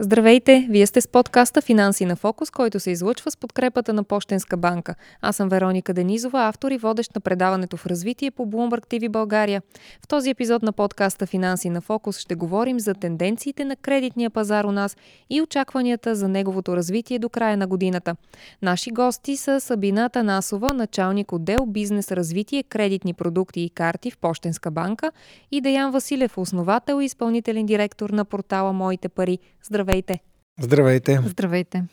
Здравейте! Вие сте с подкаста Финанси на фокус, който се излъчва с подкрепата на Пощенска банка. Аз съм Вероника Денизова, автор и водещ на предаването в развитие по Bloomberg TV България. В този епизод на подкаста Финанси на фокус ще говорим за тенденциите на кредитния пазар у нас и очакванията за неговото развитие до края на годината. Наши гости са Сабина Танасова, началник отдел бизнес развитие, кредитни продукти и карти в Пощенска банка и Деян Василев, основател и изпълнителен директор на портала Моите пари. Здравейте! Здравейте! Здравейте! Здравейте!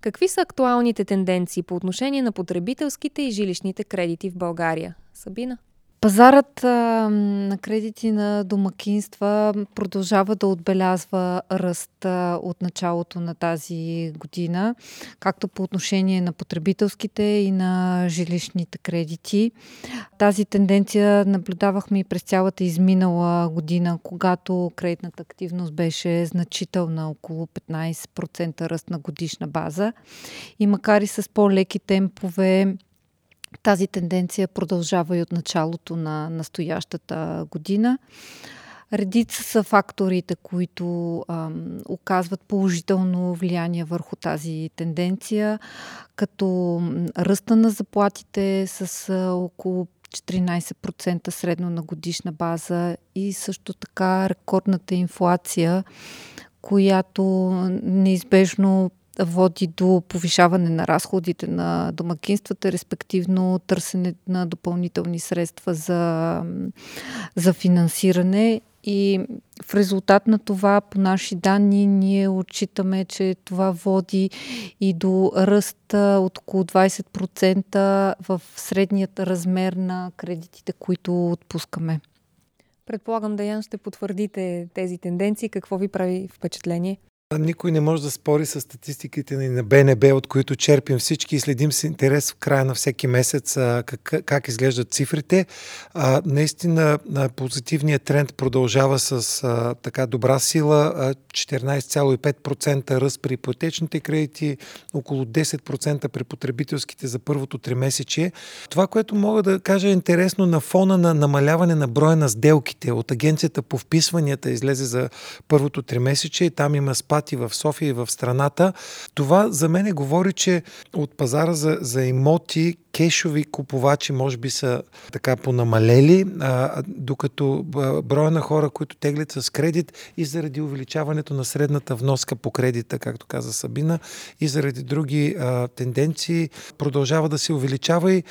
Какви са актуалните тенденции по отношение на потребителските и жилищните кредити в България? Сабина? Пазарът а, на кредити на домакинства продължава да отбелязва ръст а, от началото на тази година, както по отношение на потребителските и на жилищните кредити. Тази тенденция наблюдавахме и през цялата изминала година, когато кредитната активност беше значителна, около 15% ръст на годишна база. И макар и с по-леки темпове, тази тенденция продължава и от началото на настоящата година. Редица са факторите, които ам, оказват положително влияние върху тази тенденция, като ръста на заплатите с около 14% средно на годишна база и също така рекордната инфлация, която неизбежно води до повишаване на разходите на домакинствата, респективно търсене на допълнителни средства за, за финансиране. И в резултат на това, по наши данни, ние отчитаме, че това води и до ръст от около 20% в средният размер на кредитите, които отпускаме. Предполагам, Даян, ще потвърдите тези тенденции. Какво ви прави впечатление? Никой не може да спори с статистиките на БНБ, от които черпим всички и следим с интерес в края на всеки месец как, как изглеждат цифрите. Наистина позитивният тренд продължава с така добра сила. 14,5% ръст при ипотечните кредити, около 10% при потребителските за първото тримесечие. Това, което мога да кажа е интересно на фона на намаляване на броя на сделките. От агенцията по вписванията излезе за първото тримесечие. Там има спад спад и в София и в страната. Това за мен говори, че от пазара за, за имоти кешови купувачи може би са така понамалели, а, докато броя на хора, които теглят с кредит и заради увеличаването на средната вноска по кредита, както каза Сабина, и заради други а, тенденции продължава да се увеличава и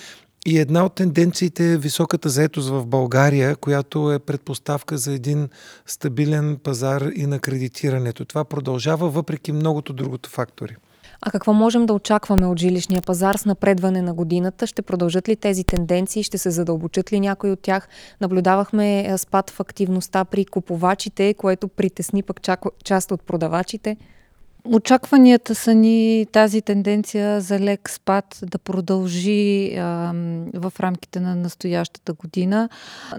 и една от тенденциите е високата заетост в България, която е предпоставка за един стабилен пазар и на кредитирането. Това продължава въпреки многото другото фактори. А какво можем да очакваме от жилищния пазар с напредване на годината? Ще продължат ли тези тенденции? Ще се задълбочат ли някои от тях? Наблюдавахме спад в активността при купувачите, което притесни пък част от продавачите. Очакванията са ни тази тенденция за лек спад да продължи а, в рамките на настоящата година,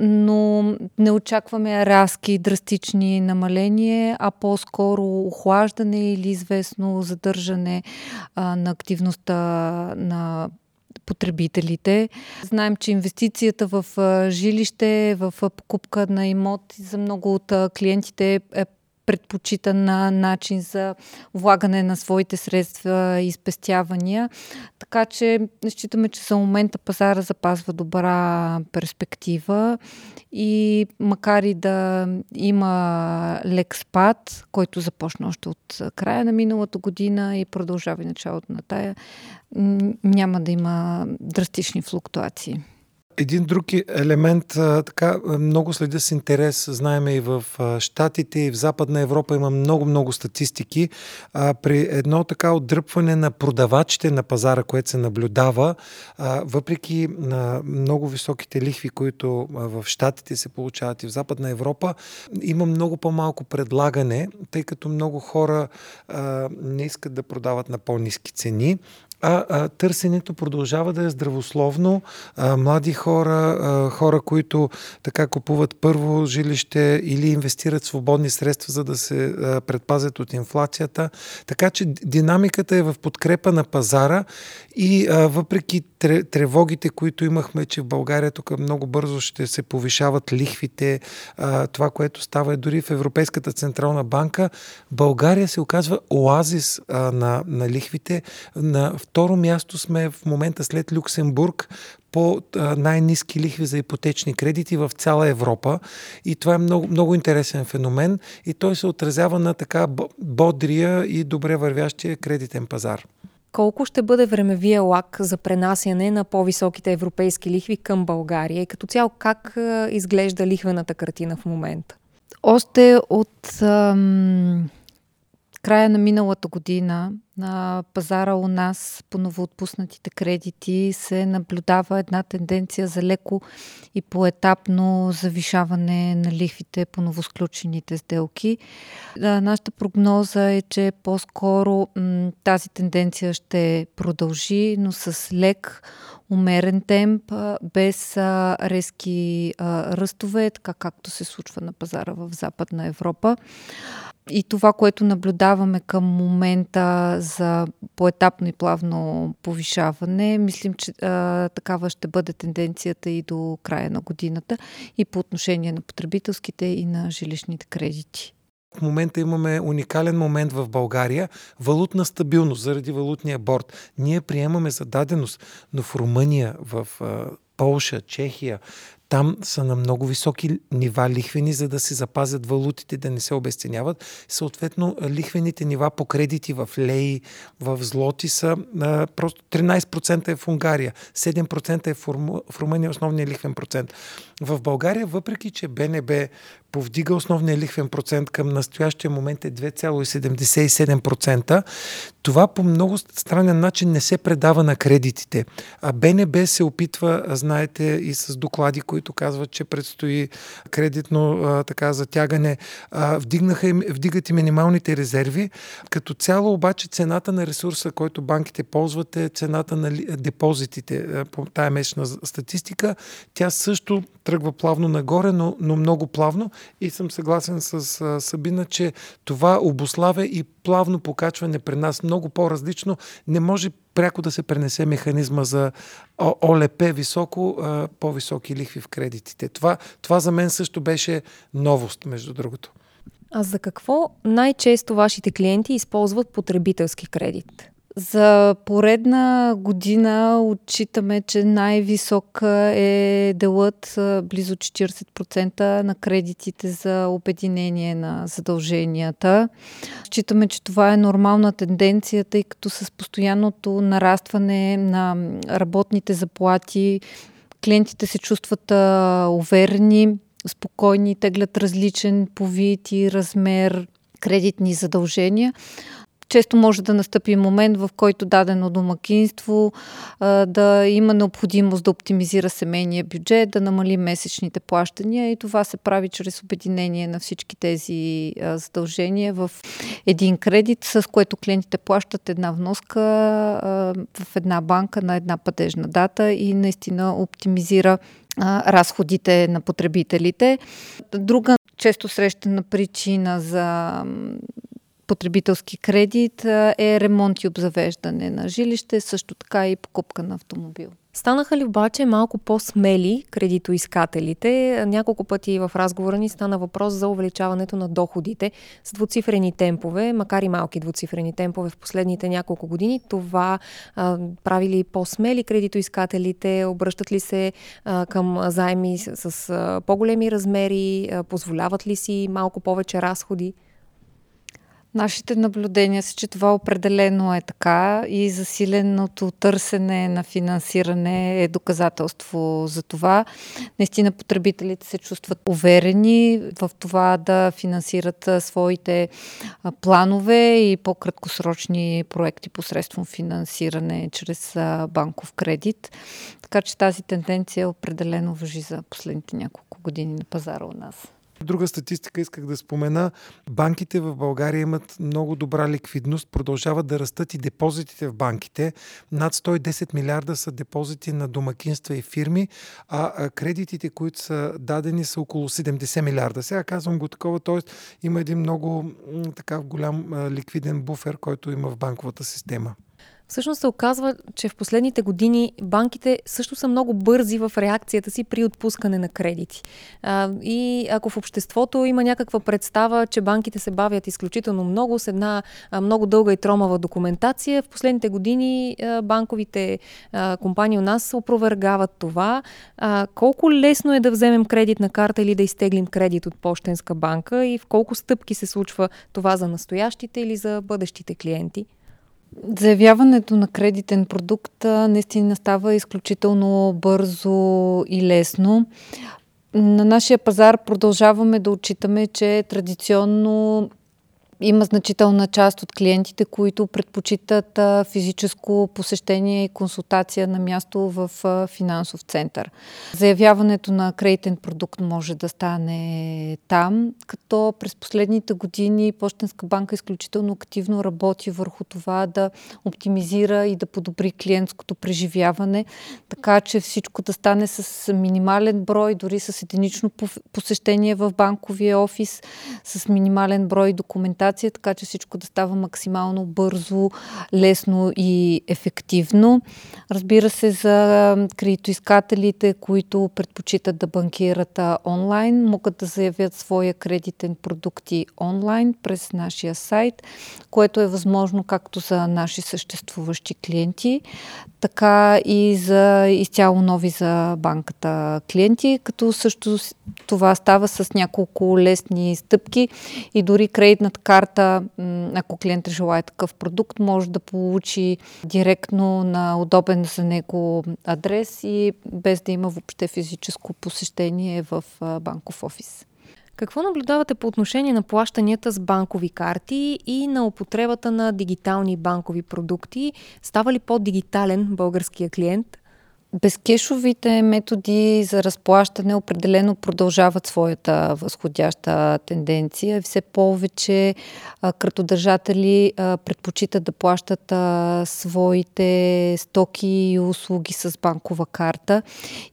но не очакваме разки, драстични намаления, а по-скоро охлаждане или известно задържане а, на активността на потребителите. Знаем, че инвестицията в жилище, в покупка на имот за много от клиентите е предпочитан начин за влагане на своите средства и спестявания. Така че считаме, че за момента пазара запазва добра перспектива и макар и да има лек спад, който започна още от края на миналата година и продължава и началото на тая, няма да има драстични флуктуации. Един друг е елемент, така много следя с интерес, знаеме и в Штатите и в Западна Европа има много-много статистики. При едно така отдръпване на продавачите на пазара, което се наблюдава, въпреки на много високите лихви, които в Штатите се получават и в Западна Европа, има много по-малко предлагане, тъй като много хора не искат да продават на по-низки цени. А, а търсенето продължава да е здравословно. А, млади хора, а, хора, които така купуват първо жилище или инвестират свободни средства, за да се а, предпазят от инфлацията. Така че динамиката е в подкрепа на пазара и а, въпреки тревогите, които имахме, че в България тук много бързо ще се повишават лихвите, а, това, което става е дори в Европейската централна банка, България се оказва оазис а, на, на лихвите. На второ място сме в момента след Люксембург по най-низки лихви за ипотечни кредити в цяла Европа. И това е много, много интересен феномен и той се отразява на така бодрия и добре вървящия кредитен пазар. Колко ще бъде времевия лак за пренасяне на по-високите европейски лихви към България и като цяло как изглежда лихвената картина в момента? Още от ам, края на миналата година на пазара у нас по новоотпуснатите кредити се наблюдава една тенденция за леко и поетапно завишаване на лихвите по новосключените сделки. Нашата прогноза е, че по-скоро тази тенденция ще продължи, но с лек умерен темп, без резки ръстове, така както се случва на пазара в Западна Европа. И това, което наблюдаваме към момента за поетапно и плавно повишаване, мислим, че а, такава ще бъде тенденцията и до края на годината и по отношение на потребителските и на жилищните кредити. В момента имаме уникален момент в България валутна стабилност заради валутния борт. Ние приемаме зададеност, но в Румъния, в Полша, Чехия, там са на много високи нива лихвени, за да се запазят валутите, да не се обесценяват. Съответно, лихвените нива по кредити в леи, в злоти са а, просто 13% е в Унгария, 7% е в Румъния основния лихвен процент. В България, въпреки че БНБ повдига основния лихвен процент към настоящия момент е 2,77%. Това по много странен начин не се предава на кредитите. А БНБ се опитва, знаете, и с доклади, които казват, че предстои кредитно а, така затягане. А, вдигнаха, вдигат и минималните резерви. Като цяло обаче цената на ресурса, който банките ползват е цената на депозитите по тая месечна статистика. Тя също тръгва плавно нагоре, но, но много плавно и съм съгласен с а, Сабина, че това обославя и плавно покачване при нас много по-различно. Не може пряко да се пренесе механизма за ОЛП високо, а, по-високи лихви в кредитите. Това, това за мен също беше новост, между другото. А за какво най-често вашите клиенти използват потребителски кредит? За поредна година отчитаме, че най-висок е делът близо 40% на кредитите за обединение на задълженията. Считаме, че това е нормална тенденция, тъй като с постоянното нарастване на работните заплати клиентите се чувстват уверени, спокойни, теглят различен по вид и размер кредитни задължения често може да настъпи момент, в който дадено домакинство да има необходимост да оптимизира семейния бюджет, да намали месечните плащания и това се прави чрез обединение на всички тези задължения в един кредит, с което клиентите плащат една вноска в една банка на една падежна дата и наистина оптимизира разходите на потребителите. Друга често срещана причина за потребителски кредит е ремонт и обзавеждане на жилище, също така и покупка на автомобил. Станаха ли обаче малко по-смели кредитоискателите? Няколко пъти в разговора ни стана въпрос за увеличаването на доходите с двуцифрени темпове, макар и малки двуцифрени темпове в последните няколко години. Това а, прави ли по-смели кредитоискателите? Обръщат ли се а, към заеми с, с а, по-големи размери? А, позволяват ли си малко повече разходи? Нашите наблюдения са, че това определено е така и засиленото търсене на финансиране е доказателство за това. Наистина потребителите се чувстват уверени в това да финансират своите планове и по-краткосрочни проекти посредством финансиране чрез банков кредит. Така че тази тенденция определено въжи за последните няколко години на пазара у нас. Друга статистика исках да спомена. Банките в България имат много добра ликвидност, продължават да растат и депозитите в банките. Над 110 милиарда са депозити на домакинства и фирми, а кредитите, които са дадени, са около 70 милиарда. Сега казвам го такова, т.е. има един много така голям ликвиден буфер, който има в банковата система. Всъщност се оказва, че в последните години банките също са много бързи в реакцията си при отпускане на кредити. А, и ако в обществото има някаква представа, че банките се бавят изключително много с една а, много дълга и тромава документация, в последните години а, банковите а, компании у нас опровергават това. А, колко лесно е да вземем кредит на карта или да изтеглим кредит от Пощенска банка и в колко стъпки се случва това за настоящите или за бъдещите клиенти? Заявяването на кредитен продукт наистина става изключително бързо и лесно. На нашия пазар продължаваме да отчитаме, че традиционно има значителна част от клиентите, които предпочитат физическо посещение и консултация на място в финансов център. Заявяването на кредитен продукт може да стане там, като през последните години Почтенска банка изключително активно работи върху това да оптимизира и да подобри клиентското преживяване, така че всичко да стане с минимален брой, дори с единично посещение в банковия офис, с минимален брой документация документация, така че всичко да става максимално бързо, лесно и ефективно. Разбира се, за кредитоискателите, които предпочитат да банкират онлайн, могат да заявят своя кредитен продукти онлайн през нашия сайт, което е възможно както за наши съществуващи клиенти, така и за изцяло нови за банката клиенти, като също това става с няколко лесни стъпки и дори кредитната карта, ако клиент желая такъв продукт, може да получи директно на удобен за него адрес и без да има въобще физическо посещение в банков офис. Какво наблюдавате по отношение на плащанията с банкови карти и на употребата на дигитални банкови продукти? Става ли по-дигитален българския клиент? Безкешовите методи за разплащане определено продължават своята възходяща тенденция. Все повече а, картодържатели а, предпочитат да плащат своите стоки и услуги с банкова карта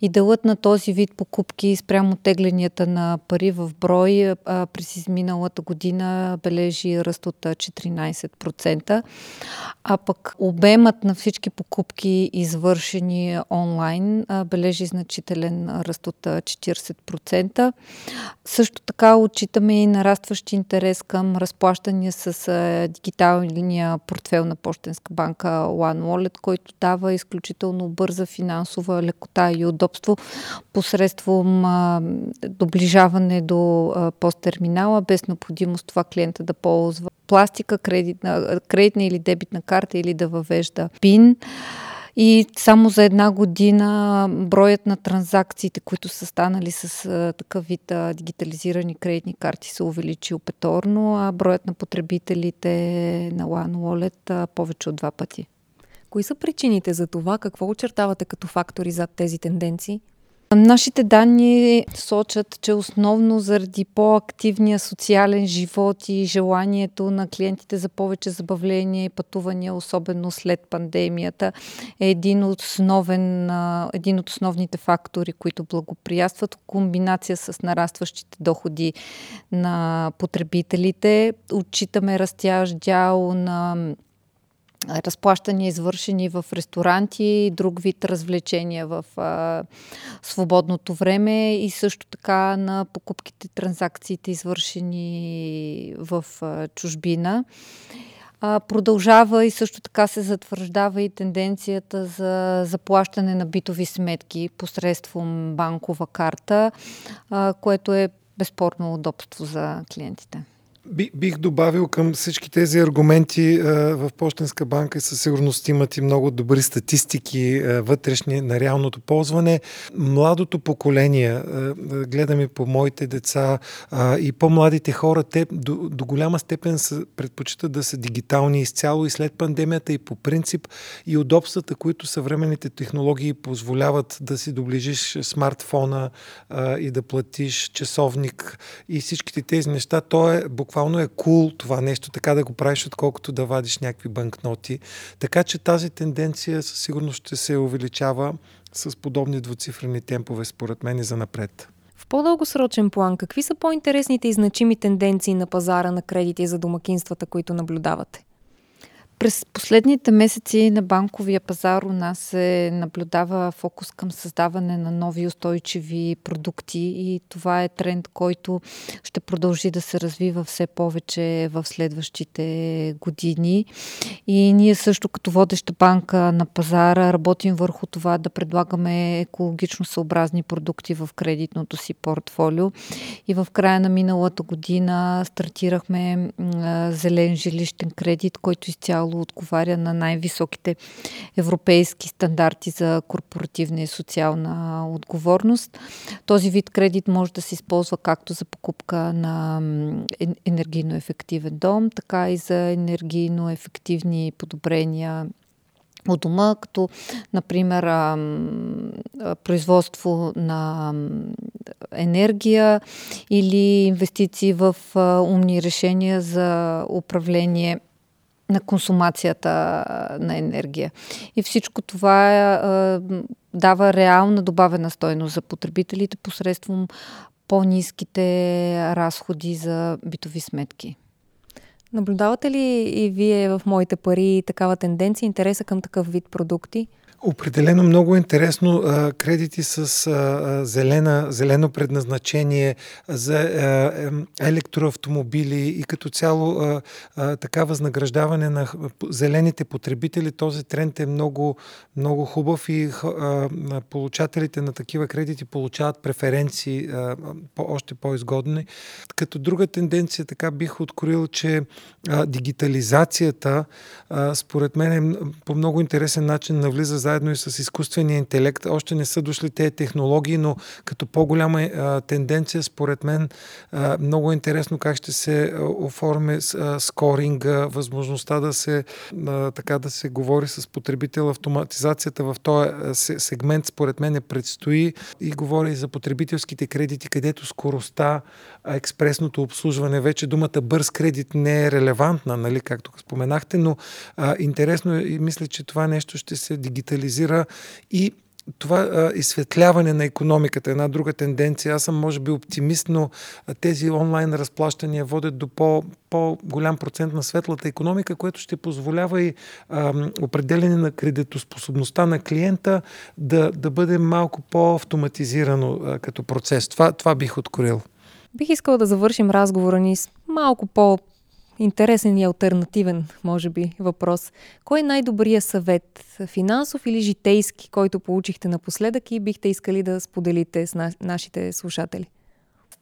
и делът на този вид покупки спрямо тегленията на пари в брой през изминалата година бележи ръст от 14%, а пък обемът на всички покупки извършени онлайн онлайн а, бележи значителен ръст от 40%. Също така отчитаме и нарастващ интерес към разплащания с а, дигиталния портфел на Почтенска банка One Wallet, който дава изключително бърза финансова лекота и удобство посредством а, доближаване до а, посттерминала, без необходимост това клиента да ползва пластика, кредитна, кредитна или дебитна карта или да въвежда ПИН. И само за една година броят на транзакциите, които са станали с такъв вид дигитализирани кредитни карти се увеличил петорно, а броят на потребителите на One Wallet повече от два пъти. Кои са причините за това? Какво очертавате като фактори зад тези тенденции? Нашите данни сочат, че основно заради по-активния социален живот и желанието на клиентите за повече забавление и пътувания, особено след пандемията, е един, основен, един от основните фактори, които благоприятстват комбинация с нарастващите доходи на потребителите. Отчитаме растящ дял на разплащания, извършени в ресторанти друг вид развлечения в а, свободното време и също така на покупките, транзакциите, извършени в а, чужбина. А, продължава и също така се затвърждава и тенденцията за заплащане на битови сметки посредством банкова карта, а, което е безспорно удобство за клиентите. Би, бих добавил към всички тези аргументи а, в Почтенска банка със сигурност имат и много добри статистики а, вътрешни на реалното ползване. Младото поколение, а, гледам и по моите деца и по-младите хора, те до, до голяма степен са, предпочитат да са дигитални изцяло и след пандемията и по принцип и удобствата, които съвременните технологии позволяват да си доближиш смартфона и да платиш часовник и всичките тези неща, то е буквално е кул cool това нещо, така да го правиш, отколкото да вадиш някакви банкноти. Така че тази тенденция със сигурност ще се увеличава с подобни двуцифрени темпове, според мен и за напред. В по-дългосрочен план, какви са по-интересните и значими тенденции на пазара на кредити за домакинствата, които наблюдавате? През последните месеци на банковия пазар у нас се наблюдава фокус към създаване на нови устойчиви продукти и това е тренд, който ще продължи да се развива все повече в следващите години. И ние също като водеща банка на пазара работим върху това да предлагаме екологично съобразни продукти в кредитното си портфолио. И в края на миналата година стартирахме зелен жилищен кредит, който изцяло изцяло отговаря на най-високите европейски стандарти за корпоративна и социална отговорност. Този вид кредит може да се използва както за покупка на енергийно ефективен дом, така и за енергийно ефективни подобрения от дома, като, например, производство на енергия или инвестиции в умни решения за управление на консумацията на енергия. И всичко това е, дава реална добавена стойност за потребителите посредством по-низките разходи за битови сметки. Наблюдавате ли и вие в моите пари такава тенденция, интереса към такъв вид продукти? Определено много интересно кредити с зелена, зелено предназначение за електроавтомобили и като цяло така възнаграждаване на зелените потребители. Този тренд е много, много хубав и получателите на такива кредити получават преференции още по-изгодни. Като друга тенденция така бих откроил, че дигитализацията според мен е по много интересен начин навлиза за заедно и с изкуствения интелект. Още не са дошли тези технологии, но като по-голяма а, тенденция, според мен, а, много е интересно как ще се оформи скоринга, възможността да се, а, така да се говори с потребител. Автоматизацията в този сегмент, според мен, е предстои и говори и за потребителските кредити, където скоростта, експресното обслужване, вече думата бърз кредит не е релевантна, нали, както споменахте, но а, интересно е и мисля, че това нещо ще се дигитализира реализира и това а, изсветляване на економиката, една друга тенденция. Аз съм, може би, оптимист, но тези онлайн разплащания водят до по, по-голям процент на светлата економика, което ще позволява и а, определене на кредитоспособността на клиента да, да бъде малко по-автоматизирано а, като процес. Това, това бих откорил. Бих искала да завършим разговора ни с малко по интересен и альтернативен, може би, въпрос. Кой е най-добрият съвет, финансов или житейски, който получихте напоследък и бихте искали да споделите с на- нашите слушатели?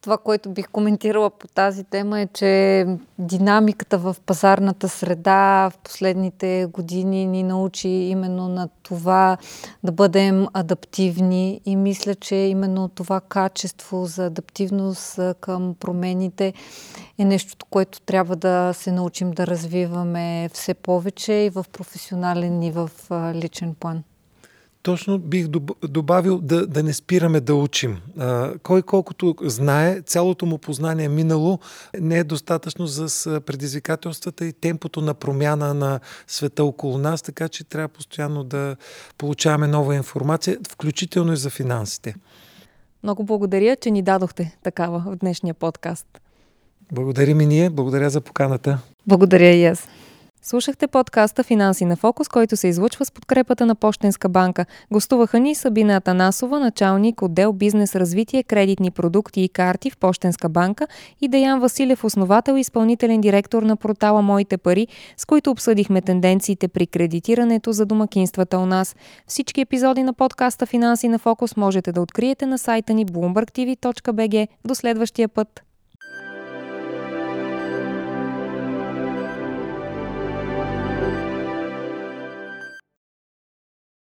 Това, което бих коментирала по тази тема е, че динамиката в пазарната среда в последните години ни научи именно на това да бъдем адаптивни и мисля, че именно това качество за адаптивност към промените е нещо, което трябва да се научим да развиваме все повече и в професионален и в личен план. Точно бих добавил да, да не спираме да учим. А, кой колкото знае, цялото му познание минало, не е достатъчно за предизвикателствата и темпото на промяна на света около нас, така че трябва постоянно да получаваме нова информация, включително и за финансите. Много благодаря, че ни дадохте такава в днешния подкаст. Благодарим и ние. Благодаря за поканата. Благодаря и аз. Слушахте подкаста Финанси на фокус, който се излъчва с подкрепата на Пощенска банка. Гостуваха ни Сабина Атанасова, началник отдел бизнес развитие, кредитни продукти и карти в Пощенска банка и Деян Василев, основател и изпълнителен директор на портала Моите пари, с които обсъдихме тенденциите при кредитирането за домакинствата у нас. Всички епизоди на подкаста Финанси на фокус можете да откриете на сайта ни bloombergtv.bg. До следващия път!